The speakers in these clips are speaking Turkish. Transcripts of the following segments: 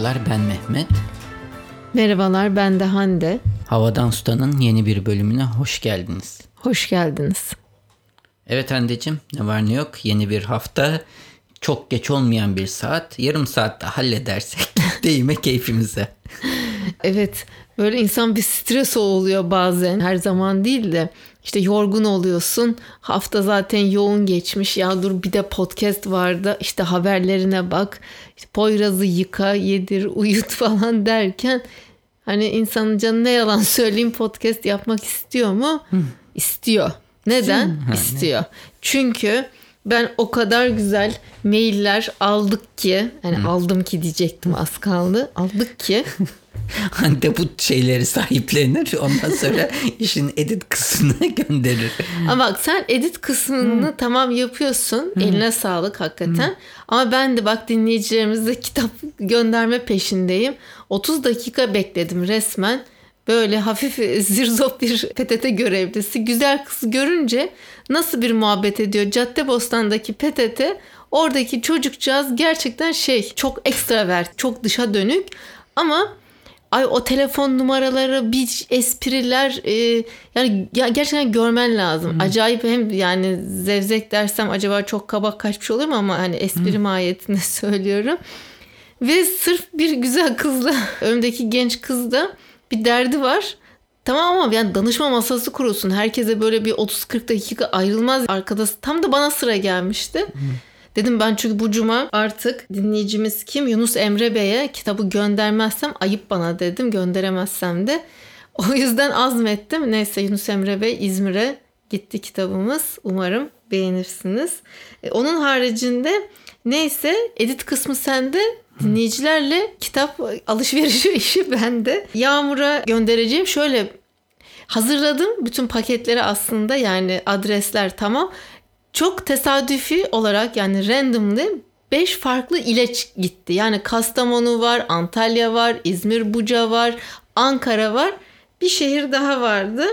Merhabalar ben Mehmet. Merhabalar ben de Hande. Havadan Sudan'ın yeni bir bölümüne hoş geldiniz. Hoş geldiniz. Evet Hande'cim ne var ne yok yeni bir hafta çok geç olmayan bir saat yarım saatte halledersek değme keyfimize. Evet böyle insan bir stres oluyor bazen her zaman değil de işte yorgun oluyorsun hafta zaten yoğun geçmiş ya dur bir de podcast vardı işte haberlerine bak işte Poyraz'ı yıka yedir uyut falan derken hani insanın canı ne yalan söyleyeyim podcast yapmak istiyor mu? Hı. İstiyor. Neden? Ha, İstiyor. Çünkü ben o kadar güzel mailler aldık ki hani Hı. aldım ki diyecektim az kaldı. Aldık ki bu şeyleri sahiplenir. Ondan sonra işin edit kısmını gönderir. Ama bak sen edit kısmını hmm. tamam yapıyorsun. Hmm. Eline sağlık hakikaten. Hmm. Ama ben de bak dinleyicilerimize kitap gönderme peşindeyim. 30 dakika bekledim resmen. Böyle hafif zirzop bir PTT görevlisi. Güzel kız görünce nasıl bir muhabbet ediyor. Caddebostan'daki PTT oradaki çocukcağız gerçekten şey çok ekstravert, çok dışa dönük ama ay o telefon numaraları bir espriler e, yani ya gerçekten görmen lazım. Hmm. Acayip hem yani zevzek dersem acaba çok kabak kaçmış olur mu ama hani espri hmm. mahiyetinde söylüyorum. Ve sırf bir güzel kızla önümdeki genç kızda bir derdi var. Tamam ama yani danışma masası kurulsun. Herkese böyle bir 30-40 dakika ayrılmaz. Arkada tam da bana sıra gelmişti. Hmm. Dedim ben çünkü bu cuma artık dinleyicimiz kim? Yunus Emre Bey'e kitabı göndermezsem ayıp bana dedim. Gönderemezsem de. O yüzden azmettim. Neyse Yunus Emre Bey İzmir'e gitti kitabımız. Umarım beğenirsiniz. E, onun haricinde neyse edit kısmı sende dinleyicilerle kitap alışverişi işi bende. Yağmur'a göndereceğim şöyle hazırladım bütün paketleri aslında yani adresler tamam çok tesadüfi olarak yani randomly 5 farklı ile gitti. Yani Kastamonu var, Antalya var, İzmir Buca var, Ankara var. Bir şehir daha vardı.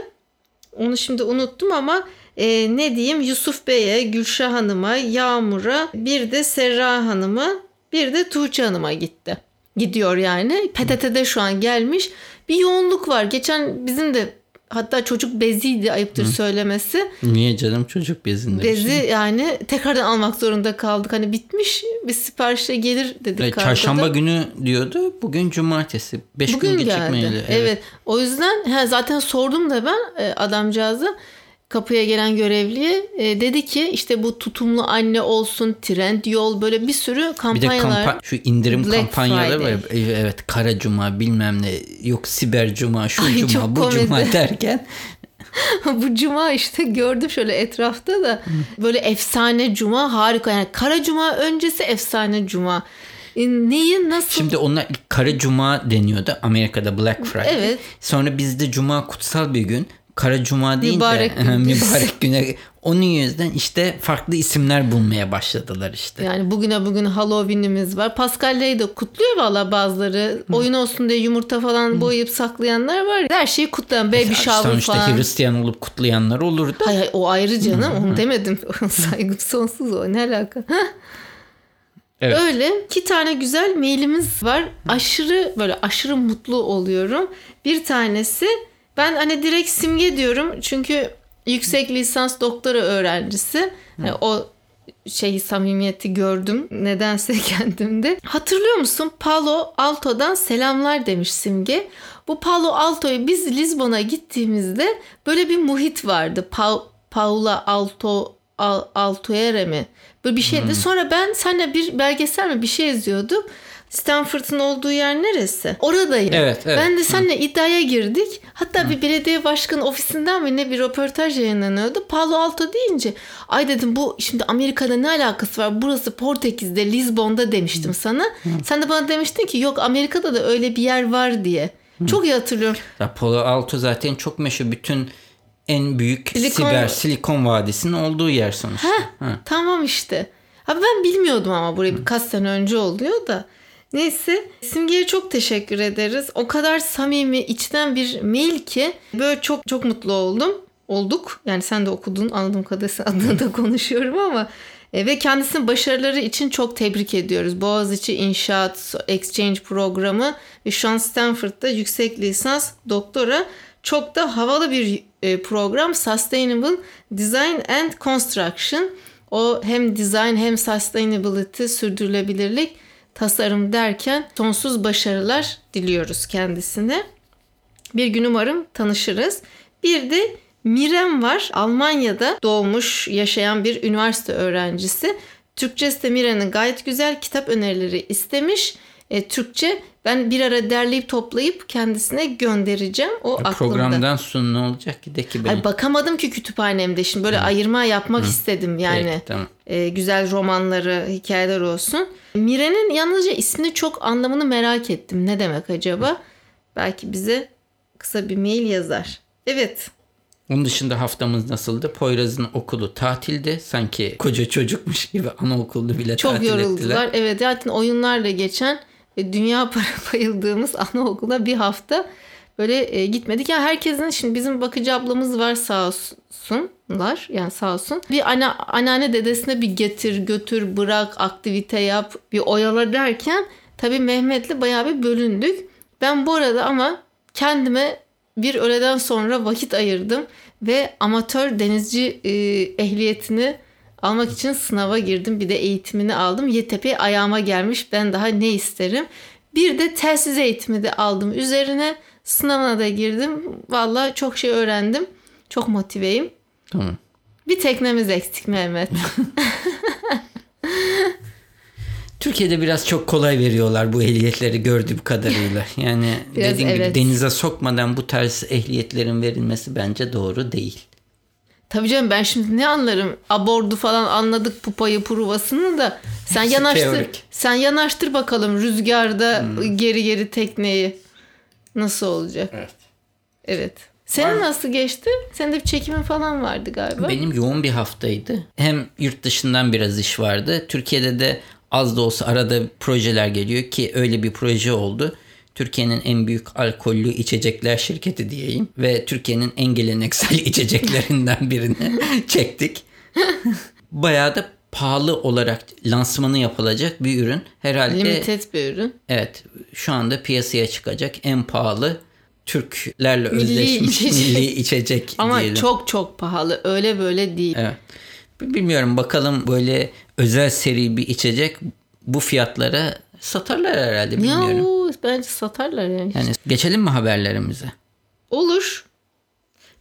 Onu şimdi unuttum ama e, ne diyeyim Yusuf Bey'e, Gülşah Hanım'a, Yağmur'a, bir de Serra Hanım'a, bir de Tuğçe Hanım'a gitti. Gidiyor yani. PTT'de şu an gelmiş. Bir yoğunluk var. Geçen bizim de Hatta çocuk beziydi ayıptır Hı. söylemesi. Niye canım çocuk bezinde? Bezi şey. yani tekrardan almak zorunda kaldık. Hani bitmiş bir siparişle gelir dedik. Evet, çarşamba günü diyordu. Bugün cumartesi. Beş Bugün gün gecikmeydi. Evet. evet. O yüzden he, zaten sordum da ben e, adamcağıza kapıya gelen görevliye e, dedi ki işte bu tutumlu anne olsun, trend yol böyle bir sürü kampanyalar. Bir de kampa- şu indirim Black kampanyaları Friday. var. Evet kara cuma bilmem ne yok siber cuma şu Ay, cuma bu komedi. cuma derken. bu cuma işte gördüm şöyle etrafta da böyle efsane cuma harika yani kara cuma öncesi efsane cuma. E, neyi nasıl? Şimdi onlar kara cuma deniyordu Amerika'da Black Friday. Evet. Sonra bizde cuma kutsal bir gün. Kara Cuma deyince mübarek, gün. mübarek güne onun yüzden işte farklı isimler bulmaya başladılar işte. Yani bugüne bugün Halloween'imiz var. Pascal'leyi de kutluyor valla bazıları. Hı. Oyun olsun diye yumurta falan Hı. boyayıp saklayanlar var. Her şeyi kutlayan. Baby shower Sonuçta falan. Hristiyan olup kutlayanlar olur da. Hayır, hayır o ayrı canım. Hı. Onu demedim. Saygım sonsuz o. Ne alaka? Evet. Öyle iki tane güzel mailimiz var. Aşırı böyle aşırı mutlu oluyorum. Bir tanesi ben hani direkt simge diyorum çünkü yüksek lisans doktora öğrencisi. Yani o şey samimiyeti gördüm nedense kendimde. Hatırlıyor musun? Palo Alto'dan selamlar demiş Simge. Bu Palo Alto'yu biz Lizbon'a gittiğimizde böyle bir muhit vardı. Pa Paula Alto Al Altoere mi? Böyle bir şeydi. Hmm. Sonra ben seninle bir belgesel mi bir şey izliyordum. Stanford'ın olduğu yer neresi? Oradayım. Evet, evet. Ben de seninle iddiaya girdik. Hatta Hı. bir belediye başkanı ofisinden mi ne bir röportaj yayınlanıyordu. Palo Alto deyince ay dedim bu şimdi Amerika'da ne alakası var? Burası Portekiz'de, Lizbon'da demiştim Hı. sana. Hı. Sen de bana demiştin ki yok Amerika'da da öyle bir yer var diye. Hı. Çok iyi hatırlıyorum. Ya Palo Alto zaten çok meşhur. Bütün en büyük Silikon... siber Silikon Vadisi'nin olduğu yer sonuçta. Heh, ha. Tamam işte. Abi ben bilmiyordum ama burayı birkaç sene önce oluyor da. Neyse Simge'ye çok teşekkür ederiz. O kadar samimi içten bir mail ki böyle çok çok mutlu oldum. Olduk. Yani sen de okudun anladığım kadarıyla adına da konuşuyorum ama E, ve kendisinin başarıları için çok tebrik ediyoruz. Boğaziçi İnşaat Exchange programı ve şu an Stanford'da yüksek lisans doktora çok da havalı bir e, program Sustainable Design and Construction. O hem design hem sustainability, sürdürülebilirlik, tasarım derken sonsuz başarılar diliyoruz kendisine. Bir gün umarım tanışırız. Bir de Mirem var. Almanya'da doğmuş, yaşayan bir üniversite öğrencisi. Türkçesi de Mire'nin gayet güzel kitap önerileri istemiş. E, Türkçe ben bir ara derleyip toplayıp kendisine göndereceğim. O aklımda. Programdan sonra ne olacak ki de ki benim. Ay, bakamadım ki kütüphanemde. Şimdi böyle Hı. ayırma yapmak Hı. istedim yani. Peki, tamam. e, güzel romanları, hikayeler olsun. Mire'nin yalnızca ismini çok anlamını merak ettim. Ne demek acaba? Hı. Belki bize kısa bir mail yazar. Evet. Onun dışında haftamız nasıldı? Poyraz'ın okulu tatilde. Sanki koca çocukmuş gibi anaokulunu bile Çok tatil yoruldular. ettiler. Evet zaten oyunlarla geçen e, dünya para bayıldığımız anaokuluna bir hafta böyle e, gitmedik. Yani herkesin şimdi bizim bakıcı ablamız var sağ olsunlar. Yani sağ olsun. Bir ana, anneanne dedesine bir getir götür bırak aktivite yap bir oyala derken tabii Mehmet'le bayağı bir bölündük. Ben bu arada ama kendime bir öğleden sonra vakit ayırdım ve amatör denizci e, ehliyetini almak için sınava girdim. Bir de eğitimini aldım. YTP ayağıma gelmiş. Ben daha ne isterim? Bir de telsiz eğitimi de aldım. Üzerine sınavına da girdim. Valla çok şey öğrendim. Çok motiveyim. Tamam. Bir teknemiz eksik Mehmet. Türkiye'de biraz çok kolay veriyorlar bu ehliyetleri gördüğüm kadarıyla. Yani biraz dediğim evet. gibi denize sokmadan bu tarz ehliyetlerin verilmesi bence doğru değil. Tabii canım ben şimdi ne anlarım? Abordu falan anladık pupayı pruvasını da. Sen yanaştır. Teorik. Sen yanaştır bakalım rüzgarda hmm. geri geri tekneyi. Nasıl olacak? Evet. Evet. Senin Var. nasıl geçti? Senin de bir çekimin falan vardı galiba. Benim yoğun bir haftaydı. Hem yurt dışından biraz iş vardı. Türkiye'de de az da olsa arada projeler geliyor ki öyle bir proje oldu. Türkiye'nin en büyük alkollü içecekler şirketi diyeyim ve Türkiye'nin en geleneksel içeceklerinden birini çektik. Bayağı da pahalı olarak lansmanı yapılacak bir ürün. Herhalde limited bir ürün. Evet. Şu anda piyasaya çıkacak en pahalı Türklerle milli özleşmiş içecek. milli içecek Ama diyelim. çok çok pahalı. Öyle böyle değil. Evet. Bilmiyorum bakalım böyle özel seri bir içecek bu fiyatlara satarlar herhalde bilmiyorum. Ya, bence satarlar yani. Yani geçelim mi haberlerimize? Olur.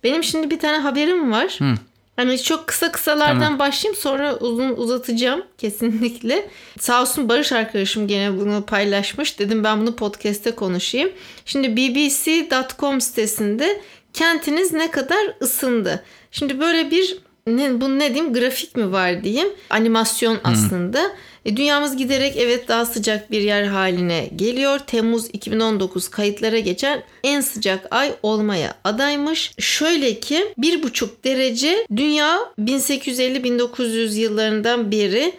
Benim şimdi bir tane haberim var. Hı. Hani çok kısa kısalardan tamam. başlayayım sonra uzun uzatacağım kesinlikle. Sağ olsun Barış arkadaşım gene bunu paylaşmış. Dedim ben bunu podcast'te konuşayım. Şimdi bbc.com sitesinde kentiniz ne kadar ısındı? Şimdi böyle bir ne, bu ne diyeyim grafik mi var diyeyim animasyon aslında. Hmm. E, dünyamız giderek evet daha sıcak bir yer haline geliyor. Temmuz 2019 kayıtlara geçen en sıcak ay olmaya adaymış. Şöyle ki 1,5 derece dünya 1850-1900 yıllarından beri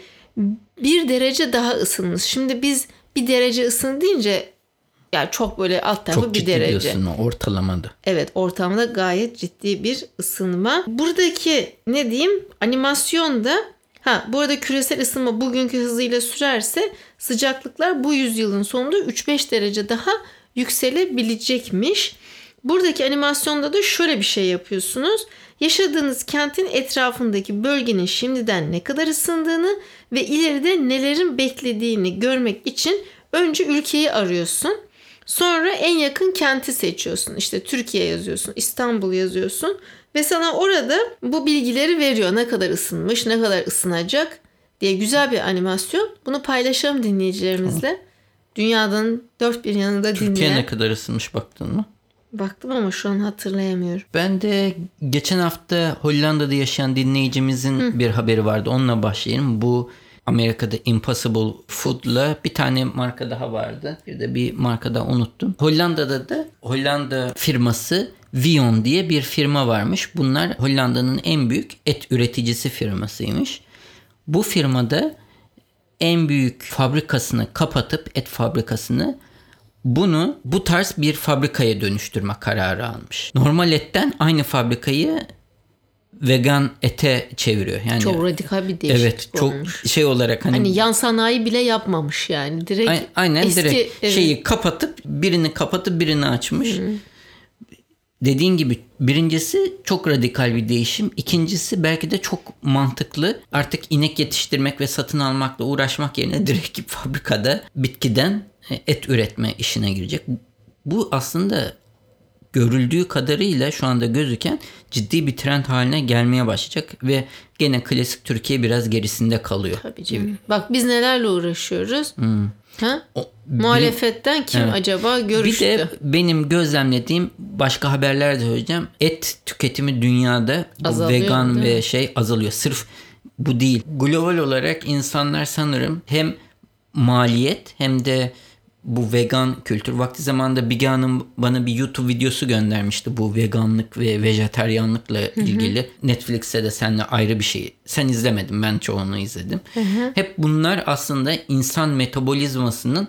bir derece daha ısınmış. Şimdi biz bir derece ısın deyince yani çok böyle alt tarafı çok bir derece. Çok ciddi ısınma ortalamada. Evet ortamda gayet ciddi bir ısınma. Buradaki ne diyeyim animasyonda ha burada küresel ısınma bugünkü hızıyla sürerse sıcaklıklar bu yüzyılın sonunda 3-5 derece daha yükselebilecekmiş. Buradaki animasyonda da şöyle bir şey yapıyorsunuz. Yaşadığınız kentin etrafındaki bölgenin şimdiden ne kadar ısındığını ve ileride nelerin beklediğini görmek için önce ülkeyi arıyorsun. Sonra en yakın kenti seçiyorsun. İşte Türkiye yazıyorsun, İstanbul yazıyorsun ve sana orada bu bilgileri veriyor. Ne kadar ısınmış, ne kadar ısınacak diye güzel bir animasyon. Bunu paylaşalım dinleyicilerimizle. Dünyanın dört bir yanında Türkiye dinleyen. Türkiye ne kadar ısınmış baktın mı? Baktım ama şu an hatırlayamıyorum. Ben de geçen hafta Hollanda'da yaşayan dinleyicimizin Hı. bir haberi vardı. Onunla başlayayım. Bu Amerika'da Impossible Food'la bir tane marka daha vardı. Bir de bir marka daha unuttum. Hollanda'da da Hollanda firması Vion diye bir firma varmış. Bunlar Hollanda'nın en büyük et üreticisi firmasıymış. Bu firmada en büyük fabrikasını kapatıp et fabrikasını bunu bu tarz bir fabrikaya dönüştürme kararı almış. Normal etten aynı fabrikayı vegan ete çeviriyor. Yani çok radikal bir değişiklik Evet, çok olmuş. şey olarak hani, hani yan sanayi bile yapmamış yani. Direkt aynen eski, direkt evet. şeyi kapatıp birini kapatıp birini açmış. Hı. Dediğin gibi birincisi çok radikal bir değişim. İkincisi belki de çok mantıklı. Artık inek yetiştirmek ve satın almakla uğraşmak yerine direkt fabrikada bitkiden e, et üretme işine girecek. Bu aslında görüldüğü kadarıyla şu anda gözüken ciddi bir trend haline gelmeye başlayacak ve gene klasik Türkiye biraz gerisinde kalıyor. Tabii canım. Bak biz nelerle uğraşıyoruz. Hmm. Ha? O, Muhalefetten kim evet. acaba görüştü? Bir de benim gözlemlediğim başka haberler de söyleyeceğim. Et tüketimi dünyada azalıyor, vegan ve şey azalıyor. Sırf bu değil. Global olarak insanlar sanırım hem maliyet hem de bu vegan kültür. Vakti zamanında Bige Hanım bana bir YouTube videosu göndermişti bu veganlık ve vejeteryanlıkla ilgili. Hı hı. Netflix'te de seninle ayrı bir şey. Sen izlemedin ben çoğunu izledim. Hı hı. Hep bunlar aslında insan metabolizmasının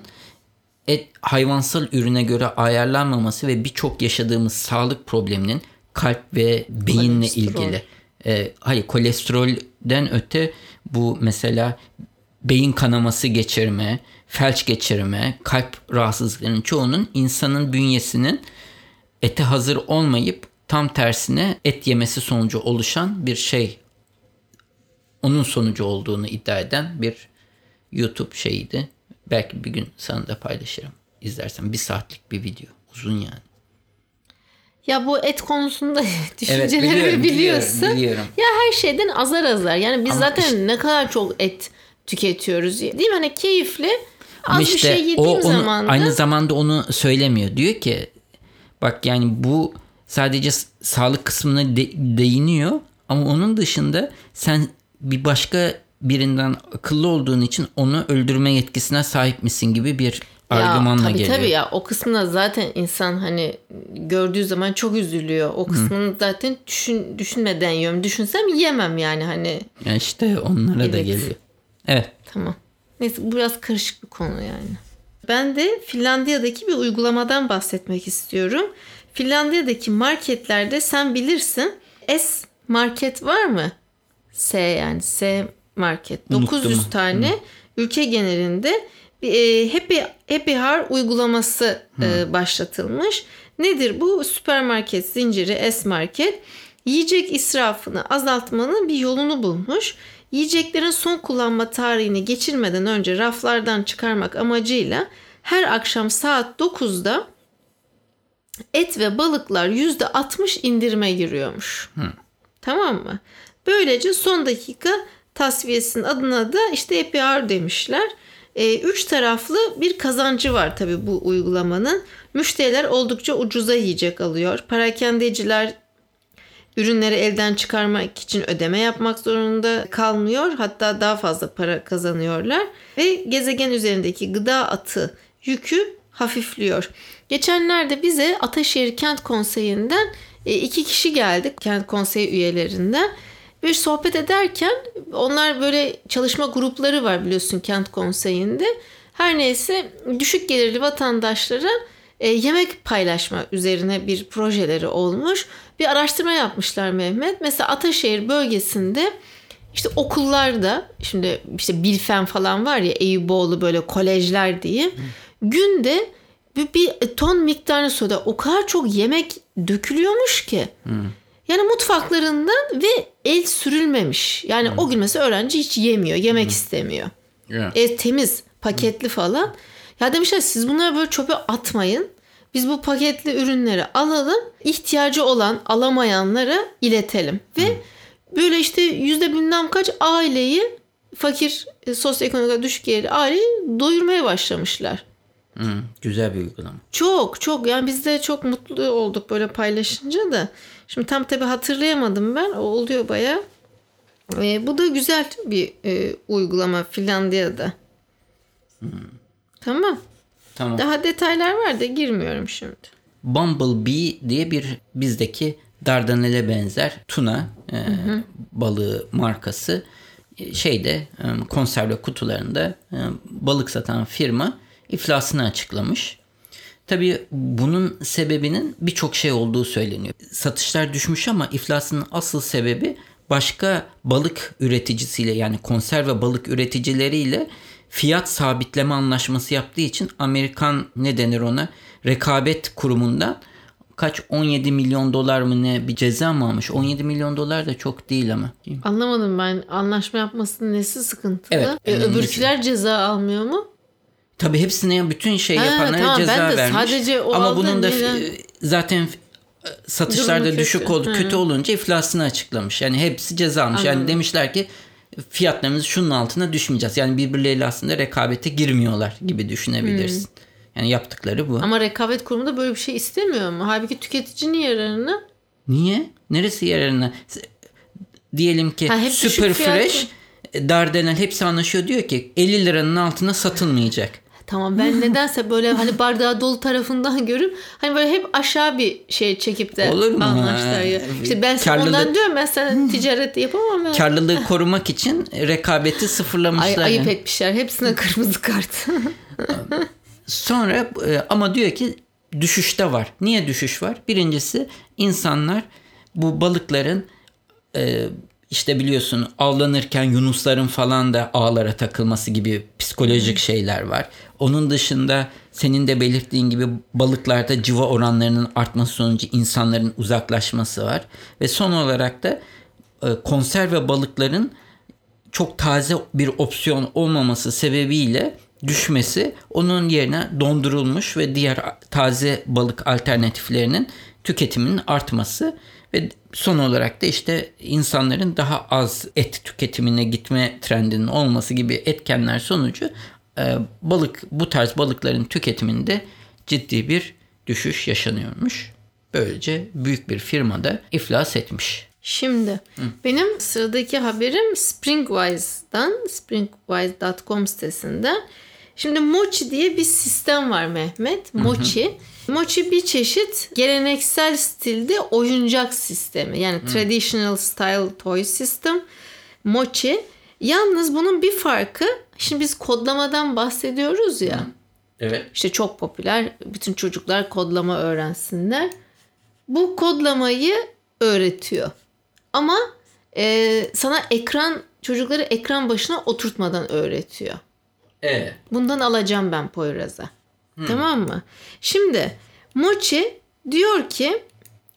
et hayvansal ürüne göre ayarlanmaması ve birçok yaşadığımız sağlık probleminin kalp ve beyinle Kolesterol. ilgili. E, hayır kolesterolden öte bu mesela beyin kanaması geçirme, felç geçirme, kalp rahatsızlıklarının çoğunun insanın bünyesinin ete hazır olmayıp tam tersine et yemesi sonucu oluşan bir şey. Onun sonucu olduğunu iddia eden bir YouTube şeyiydi. Belki bir gün sana da paylaşırım. İzlersen bir saatlik bir video. Uzun yani. Ya bu et konusunda düşüncelerimi evet, biliyorum, biliyorsun. Biliyorum, biliyorum. Ya her şeyden azar azar. Yani biz Ama zaten işte, ne kadar çok et tüketiyoruz. Değil mi? Hani keyifli az işte bir şey yediğim o, onu, zaman da... Aynı zamanda onu söylemiyor. Diyor ki bak yani bu sadece sağlık kısmına de, değiniyor ama onun dışında sen bir başka birinden akıllı olduğun için onu öldürme yetkisine sahip misin gibi bir ya, argümanla tabii, geliyor. Tabii ya o kısmında zaten insan hani gördüğü zaman çok üzülüyor. O kısmını Hı. zaten düşün, düşünmeden yiyorum. Düşünsem yemem yani hani. Ya işte onlara evet. da geliyor. Evet. Tamam. Neyse biraz karışık bir konu yani. Ben de Finlandiya'daki bir uygulamadan bahsetmek istiyorum. Finlandiya'daki marketlerde sen bilirsin S market var mı? S yani S market. Unuttum. 900 tane Hı. ülke genelinde e, Happy, Happy Hour uygulaması e, başlatılmış. Nedir bu? Süpermarket zinciri S market yiyecek israfını azaltmanın bir yolunu bulmuş yiyeceklerin son kullanma tarihini geçirmeden önce raflardan çıkarmak amacıyla her akşam saat 9'da et ve balıklar %60 indirime giriyormuş. Hı. Tamam mı? Böylece son dakika tasfiyesinin adına da işte EPR demişler. E, üç taraflı bir kazancı var tabii bu uygulamanın. Müşteriler oldukça ucuza yiyecek alıyor. Parakendeciler ürünleri elden çıkarmak için ödeme yapmak zorunda kalmıyor. Hatta daha fazla para kazanıyorlar ve gezegen üzerindeki gıda atı yükü hafifliyor. Geçenlerde bize Ataşehir Kent Konseyi'nden e, iki kişi geldik kent konseyi üyelerinden. Bir sohbet ederken onlar böyle çalışma grupları var biliyorsun kent konseyinde. Her neyse düşük gelirli vatandaşlara e, yemek paylaşma üzerine bir projeleri olmuş. Bir araştırma yapmışlar Mehmet. Mesela Ataşehir bölgesinde işte okullarda şimdi işte Bilfen falan var ya Eyüboğlu böyle kolejler diye günde bir, bir ton miktarını soda o kadar çok yemek dökülüyormuş ki. Yani mutfaklarından ve el sürülmemiş. Yani o gün mesela öğrenci hiç yemiyor, yemek istemiyor. Yeah. E, temiz, paketli falan. Ya demişler siz bunları böyle çöpe atmayın. Biz bu paketli ürünleri alalım. ihtiyacı olan alamayanlara iletelim. Ve Hı. böyle işte yüzde bilmem kaç aileyi fakir e, sosyoekonomik düşük gelirli aileyi doyurmaya başlamışlar. Hı, güzel bir uygulama. Çok çok yani biz de çok mutlu olduk böyle paylaşınca da. Şimdi tam tabi hatırlayamadım ben. O oluyor baya. E, bu da güzel bir e, uygulama Finlandiya'da. Hmm. Tamam. Tamam. Daha detaylar var da girmiyorum şimdi. Bumblebee diye bir bizdeki Dardanel'e benzer tuna e, hı hı. balığı markası e, şeyde e, konserve kutularında e, balık satan firma iflasını açıklamış. Tabii bunun sebebinin birçok şey olduğu söyleniyor. Satışlar düşmüş ama iflasının asıl sebebi başka balık üreticisiyle yani konserve balık üreticileriyle fiyat sabitleme anlaşması yaptığı için Amerikan ne denir ona rekabet kurumundan kaç 17 milyon dolar mı ne bir ceza mı almış? 17 milyon dolar da çok değil ama. Anlamadım ben. Anlaşma yapmasının nesi sıkıntılı? Evet. E, öbürküler ceza almıyor mu? Tabii hepsine bütün şey yapanlara tamam, ceza ben de vermiş. Sadece o Ama bunun da neden? zaten satışlarda düşük oldu, kötü olunca iflasını açıklamış. Yani hepsi ceza almış. Anladım. Yani demişler ki fiyatlarımız şunun altına düşmeyeceğiz. Yani birbirleriyle aslında rekabete girmiyorlar gibi düşünebilirsin. Hmm. Yani yaptıkları bu. Ama rekabet kurumu da böyle bir şey istemiyor mu? Halbuki tüketicinin yararını. Niye? Neresi yararını? Diyelim ki ha, Super Fresh, Dardanel hepsi anlaşıyor diyor ki 50 liranın altına satılmayacak. Tamam ben nedense böyle hani bardağı dolu tarafından görüp hani böyle hep aşağı bir şey çekip de Olur mu? anlaştılar ya. İşte ben Karlılık, ondan diyorum ben sen ticaret yapamam. Ya. Karlılığı korumak için rekabeti sıfırlamışlar. Ay, ayıp etmişler. Hepsine kırmızı kart. Sonra e, ama diyor ki düşüşte var. Niye düşüş var? Birincisi insanlar bu balıkların e, işte biliyorsun avlanırken yunusların falan da ağlara takılması gibi psikolojik şeyler var. Onun dışında senin de belirttiğin gibi balıklarda civa oranlarının artması sonucu insanların uzaklaşması var. Ve son olarak da e, konserve balıkların çok taze bir opsiyon olmaması sebebiyle düşmesi onun yerine dondurulmuş ve diğer taze balık alternatiflerinin tüketiminin artması ve son olarak da işte insanların daha az et tüketimine gitme trendinin olması gibi etkenler sonucu balık bu tarz balıkların tüketiminde ciddi bir düşüş yaşanıyormuş. Böylece büyük bir firmada iflas etmiş. Şimdi Hı. benim sıradaki haberim Springwise'dan springwise.com sitesinde Şimdi Mochi diye bir sistem var Mehmet. Mochi. Hı hı. Mochi bir çeşit geleneksel stilde oyuncak sistemi. Yani hı. traditional style toy system. Mochi. Yalnız bunun bir farkı şimdi biz kodlamadan bahsediyoruz ya. Evet. İşte çok popüler. Bütün çocuklar kodlama öğrensinler. Bu kodlamayı öğretiyor. Ama e, sana ekran çocukları ekran başına oturtmadan öğretiyor. Evet. Bundan alacağım ben Poyraz'a. Hmm. Tamam mı? Şimdi Mochi diyor ki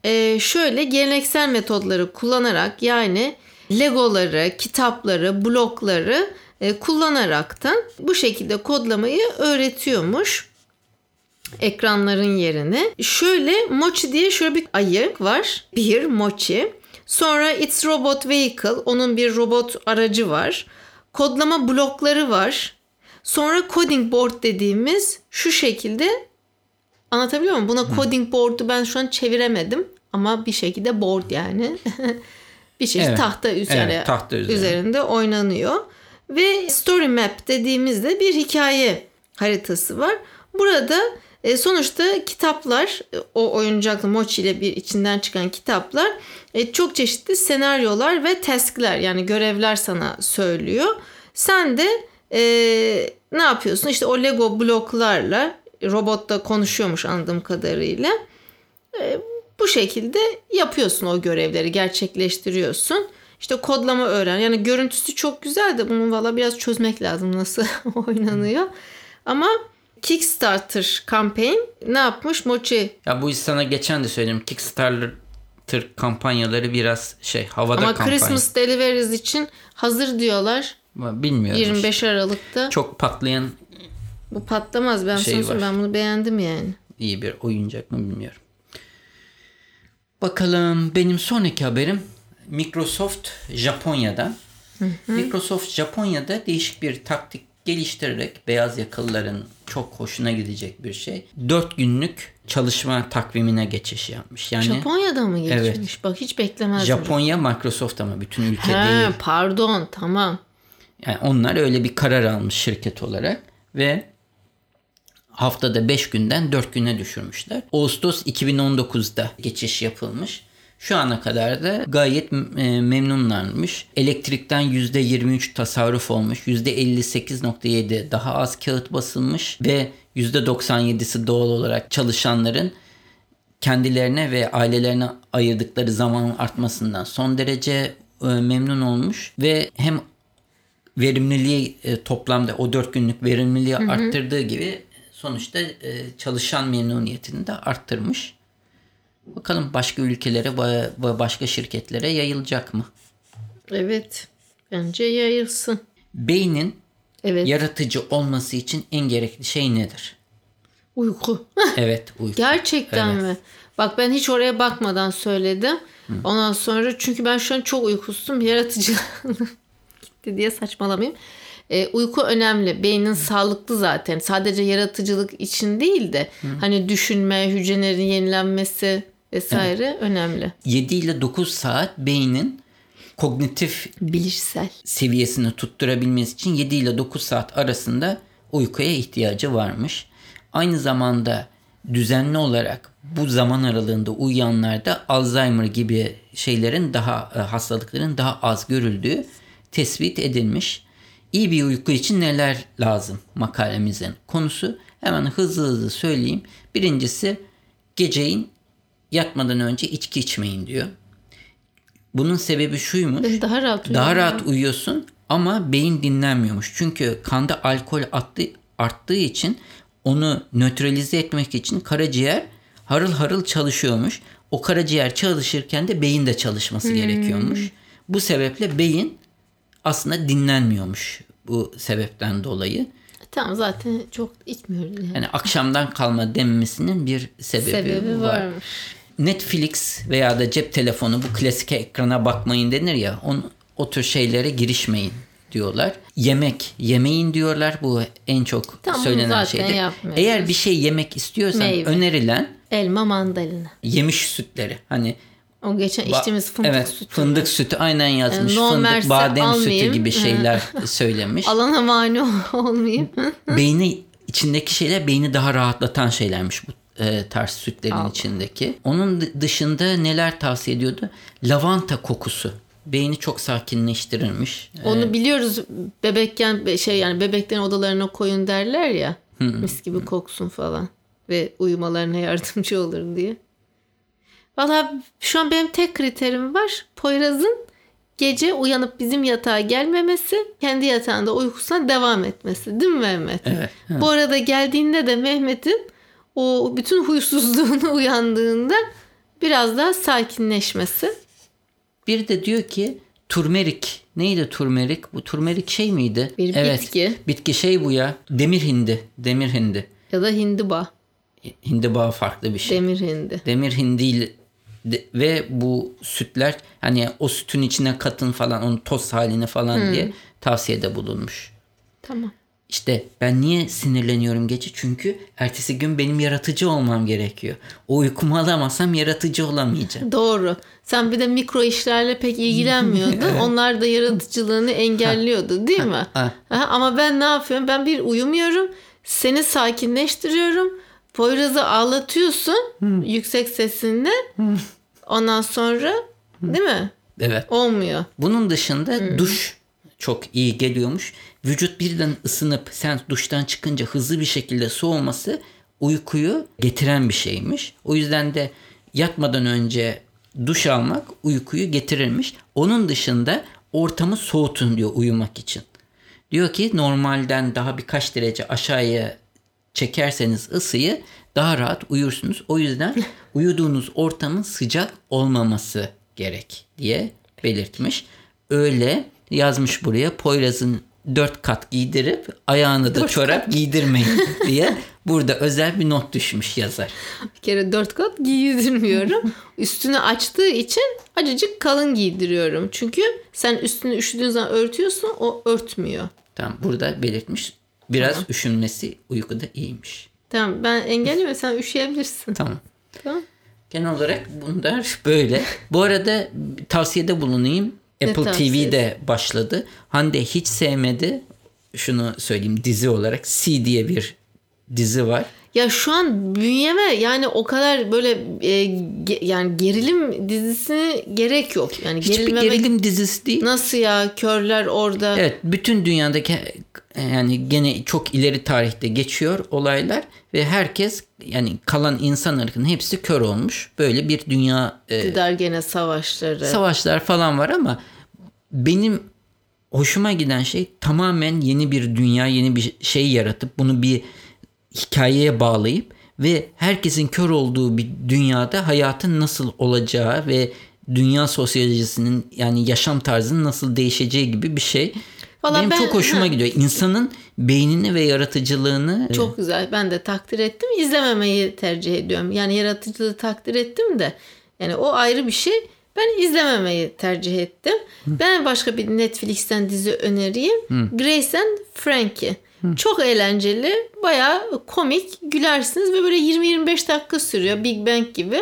e, şöyle geleneksel metodları kullanarak yani legoları, kitapları, blokları e, kullanaraktan bu şekilde kodlamayı öğretiyormuş ekranların yerine. Şöyle Mochi diye şöyle bir ayı var. Bir Mochi. Sonra It's Robot Vehicle. Onun bir robot aracı var. Kodlama blokları var. Sonra coding board dediğimiz şu şekilde anlatabiliyor muyum? Buna coding board'u ben şu an çeviremedim ama bir şekilde board yani. bir çeşit evet. tahta, üzerine, evet, tahta üzerine üzerinde oynanıyor. Ve story map dediğimizde bir hikaye haritası var. Burada e, sonuçta kitaplar o oyuncaklı Mochi ile bir içinden çıkan kitaplar e, çok çeşitli senaryolar ve taskler yani görevler sana söylüyor. Sen de ee, ne yapıyorsun? İşte o Lego bloklarla robot da konuşuyormuş anladığım kadarıyla. Ee, bu şekilde yapıyorsun o görevleri, gerçekleştiriyorsun. İşte kodlama öğren. Yani görüntüsü çok güzel de bunu valla biraz çözmek lazım nasıl oynanıyor. Ama Kickstarter campaign ne yapmış Mochi? Ya bu sana geçen de söyledim. Kickstarter kampanyaları biraz şey havada Ama kampanya. Christmas deliveries için hazır diyorlar. Bilmiyorum. 25 Aralık'ta. Çok patlayan bu patlamaz ben şey sana ben bunu beğendim yani. İyi bir oyuncak mı bilmiyorum. Bakalım benim sonraki haberim Microsoft Japonya'da. Hı hı. Microsoft Japonya'da değişik bir taktik geliştirerek beyaz yakalıların çok hoşuna gidecek bir şey. 4 günlük çalışma takvimine geçiş yapmış. Yani Japonya'da mı geçmiş? Evet. Bak hiç beklemezdim. Japonya Microsoft ama bütün ülke He, değil. Pardon tamam. Yani onlar öyle bir karar almış şirket olarak ve haftada 5 günden 4 güne düşürmüşler. Ağustos 2019'da geçiş yapılmış. Şu ana kadar da gayet e, memnunlarmış. Elektrikten %23 tasarruf olmuş. %58.7 daha az kağıt basılmış ve %97'si doğal olarak çalışanların kendilerine ve ailelerine ayırdıkları zamanın artmasından son derece e, memnun olmuş ve hem verimliliği e, toplamda o 4 günlük verimliliği hı hı. arttırdığı gibi sonuçta e, çalışan memnuniyetini de arttırmış. Bakalım başka ülkelere ve başka şirketlere yayılacak mı? Evet. Bence yayılsın. Beynin evet. yaratıcı olması için en gerekli şey nedir? Uyku. evet uyku. Gerçekten evet. mi? Bak ben hiç oraya bakmadan söyledim. Hı. Ondan sonra çünkü ben şu an çok uykusuzum. Yaratıcı gitti diye saçmalamayayım. E, uyku önemli. Beynin sağlıklı zaten. Sadece yaratıcılık için değil de Hı. hani düşünme, hücrelerin yenilenmesi vesaire evet. önemli. 7 ile 9 saat beynin kognitif bilişsel seviyesini tutturabilmesi için 7 ile 9 saat arasında uykuya ihtiyacı varmış. Aynı zamanda düzenli olarak bu zaman aralığında uyuyanlarda Alzheimer gibi şeylerin daha e, hastalıkların daha az görüldüğü tespit edilmiş. İyi bir uyku için neler lazım makalemizin konusu. Hemen hızlı hızlı söyleyeyim. Birincisi geceyin yatmadan önce içki içmeyin diyor. Bunun sebebi şuymuş. Daha rahat Daha rahat uyuyorsun ama beyin dinlenmiyormuş. Çünkü kanda alkol attı, arttığı için onu nötralize etmek için karaciğer harıl harıl çalışıyormuş. O karaciğer çalışırken de beyin de çalışması hmm. gerekiyormuş. Bu sebeple beyin aslında dinlenmiyormuş bu sebepten dolayı. Tamam zaten çok içmiyoruz. Yani. yani akşamdan kalma denmesinin bir sebebi, sebebi var. varmış. Netflix veya da cep telefonu bu klasik ekrana bakmayın denir ya on, o tür şeylere girişmeyin diyorlar. Yemek yemeyin diyorlar. Bu en çok tamam, söylenen şeydir. Eğer bir şey yemek istiyorsan Meyve. önerilen elma mandalina. Yemiş sütleri. Hani o geçen içtiğimiz fındık evet, sütü. Fındık sütü aynen yazmış. Yani fındık, badem almayayım. sütü gibi şeyler söylemiş. Alana mani olmayayım. beyni içindeki şeyler beyni daha rahatlatan şeylermiş bu e, tarz sütlerin Allah. içindeki. Onun dışında neler tavsiye ediyordu? Lavanta kokusu beyni çok sakinleştirirmiş. Onu ee, biliyoruz bebekken şey yani bebeklerin odalarına koyun derler ya. mis gibi koksun falan ve uyumalarına yardımcı olur diye. Valla şu an benim tek kriterim var. Poyraz'ın gece uyanıp bizim yatağa gelmemesi, kendi yatağında uykusuna devam etmesi. Değil mi Mehmet? Evet. Bu arada geldiğinde de Mehmet'in o bütün huysuzluğunu uyandığında biraz daha sakinleşmesi. Bir de diyor ki turmerik. Neydi turmerik? Bu turmerik şey miydi? Bir evet, bitki. Bitki şey bu ya. Demir hindi. Demir hindi. Ya da hindiba. Hindiba farklı bir şey. Demir hindi. Demir hindi ve bu sütler hani o sütün içine katın falan onun toz halini falan hmm. diye tavsiyede bulunmuş. Tamam. İşte ben niye sinirleniyorum gece? Çünkü ertesi gün benim yaratıcı olmam gerekiyor. O uykumu alamazsam yaratıcı olamayacağım. Doğru. Sen bir de mikro işlerle pek ilgilenmiyordun. Onlar da yaratıcılığını engelliyordu değil mi? Ha, ha. Ama ben ne yapıyorum? Ben bir uyumuyorum. Seni sakinleştiriyorum. Poyraz'ı ağlatıyorsun hmm. yüksek sesinde. Hmm. Ondan sonra değil mi? Evet. Olmuyor. Bunun dışında hmm. duş çok iyi geliyormuş. Vücut birden ısınıp sen duştan çıkınca hızlı bir şekilde soğuması uykuyu getiren bir şeymiş. O yüzden de yatmadan önce duş almak uykuyu getirirmiş. Onun dışında ortamı soğutun diyor uyumak için. Diyor ki normalden daha birkaç derece aşağıya çekerseniz ısıyı daha rahat uyursunuz. O yüzden uyuduğunuz ortamın sıcak olmaması gerek diye belirtmiş. Öyle yazmış buraya Poyraz'ın dört kat giydirip ayağını da dört çorap kat. giydirmeyin diye burada özel bir not düşmüş yazar. Bir kere dört kat giydirmiyorum. Üstünü açtığı için acıcık kalın giydiriyorum. Çünkü sen üstünü üşüdüğün zaman örtüyorsun o örtmüyor. Tamam burada belirtmiş. Biraz tamam. üşünmesi uykuda iyiymiş. Tamam ben engelliyorum sen üşüyebilirsin. Tamam. Tamam. Genel olarak bunlar böyle. Bu arada tavsiyede bulunayım. Apple TV de başladı. Hande hiç sevmedi. Şunu söyleyeyim dizi olarak C diye bir dizi var. Ya şu an bünyeme yani o kadar böyle e, ge, yani gerilim dizisi gerek yok. Yani Hiçbir gerilim dizisi değil. Nasıl ya körler orada. Evet bütün dünyadaki yani gene çok ileri tarihte geçiyor olaylar ve herkes yani kalan insan ırkının hepsi kör olmuş. Böyle bir dünya e, gider gene savaşları. Savaşlar falan var ama benim hoşuma giden şey tamamen yeni bir dünya, yeni bir şey yaratıp bunu bir hikayeye bağlayıp ve herkesin kör olduğu bir dünyada hayatın nasıl olacağı ve dünya sosyolojisinin yani yaşam tarzının nasıl değişeceği gibi bir şey. Vallahi Benim ben, çok hoşuma ha. gidiyor. İnsanın beynini ve yaratıcılığını e, çok güzel. Ben de takdir ettim. İzlememeyi tercih ediyorum. Yani yaratıcılığı takdir ettim de yani o ayrı bir şey. Ben izlememeyi tercih ettim. Hı. Ben başka bir Netflix'ten dizi önereyim. Hı. Grace and Frankie. Hı. Çok eğlenceli. Bayağı komik. Gülersiniz ve böyle 20-25 dakika sürüyor. Big Bang gibi.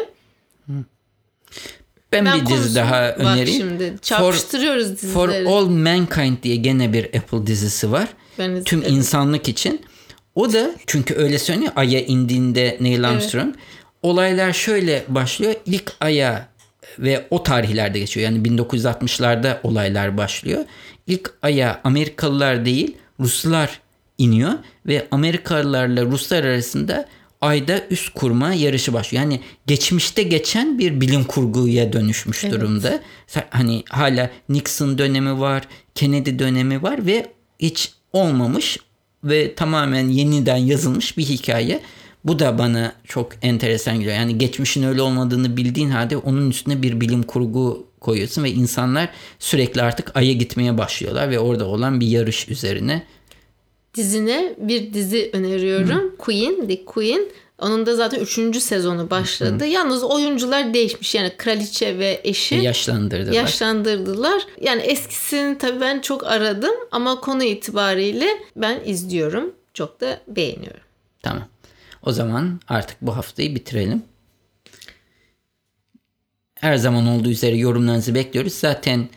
Ben, ben bir dizi daha önereyim. Şimdi çarpıştırıyoruz for, dizileri. For All Mankind diye gene bir Apple dizisi var. Ben Tüm insanlık için. O da çünkü öyle söyleniyor Ay'a indiğinde Neil Armstrong. Evet. Olaylar şöyle başlıyor. İlk Ay'a ve o tarihlerde geçiyor. Yani 1960'larda olaylar başlıyor. İlk Ay'a Amerikalılar değil Ruslar iniyor ve Amerikalılarla Ruslar arasında ayda üst kurma yarışı başlıyor. Yani geçmişte geçen bir bilim kurguya dönüşmüş evet. durumda. Hani hala Nixon dönemi var, Kennedy dönemi var ve hiç olmamış ve tamamen yeniden yazılmış bir hikaye. Bu da bana çok enteresan geliyor. Yani geçmişin öyle olmadığını bildiğin halde onun üstüne bir bilim kurgu koyuyorsun ve insanlar sürekli artık Ay'a gitmeye başlıyorlar ve orada olan bir yarış üzerine dizine bir dizi öneriyorum. Hı. Queen, The Queen. Onun da zaten üçüncü sezonu başladı. Hı. Yalnız oyuncular değişmiş. Yani kraliçe ve eşi yaşlandırdılar. Yaşlandırdılar. Yani eskisini tabii ben çok aradım ama konu itibariyle ben izliyorum. Çok da beğeniyorum. Tamam. O zaman artık bu haftayı bitirelim. Her zaman olduğu üzere yorumlarınızı bekliyoruz. Zaten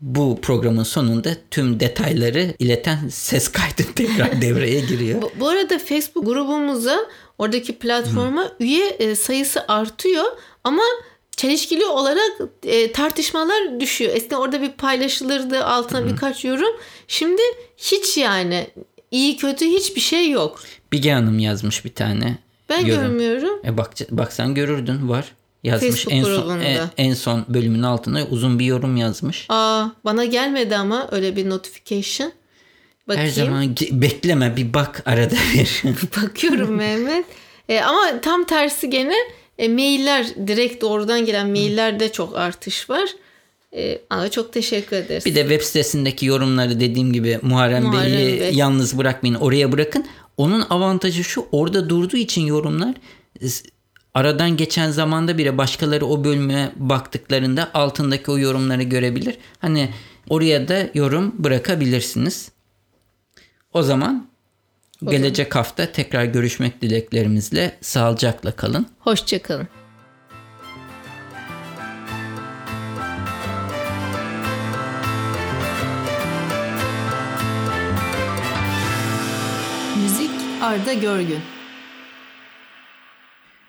bu programın sonunda tüm detayları ileten ses kaydı tekrar devreye giriyor. bu, bu arada Facebook grubumuza oradaki platforma Hı. üye e, sayısı artıyor ama çelişkili olarak e, tartışmalar düşüyor. Eskiden orada bir paylaşılırdı altına Hı. birkaç yorum. Şimdi hiç yani iyi kötü hiçbir şey yok. Bige Hanım yazmış bir tane. Ben yorum. görmüyorum. E bak, bak sen görürdün var yazmış Facebook en son e, en son bölümün altına uzun bir yorum yazmış. Aa bana gelmedi ama öyle bir notification. Bakayım. Her zaman bekleme bir bak arada bir. Bakıyorum Mehmet. E, ama tam tersi gene e, mailler direkt doğrudan gelen maillerde çok artış var. E, ama çok teşekkür ederiz. Bir de web sitesindeki yorumları dediğim gibi Muharrem, Muharrem Bey'i Bey. yalnız bırakmayın oraya bırakın. Onun avantajı şu orada durduğu için yorumlar aradan geçen zamanda bile başkaları o bölüme baktıklarında altındaki o yorumları görebilir. Hani oraya da yorum bırakabilirsiniz. O zaman o gelecek zaman. hafta tekrar görüşmek dileklerimizle sağlıcakla kalın. Hoşçakalın. Müzik Arda Görgün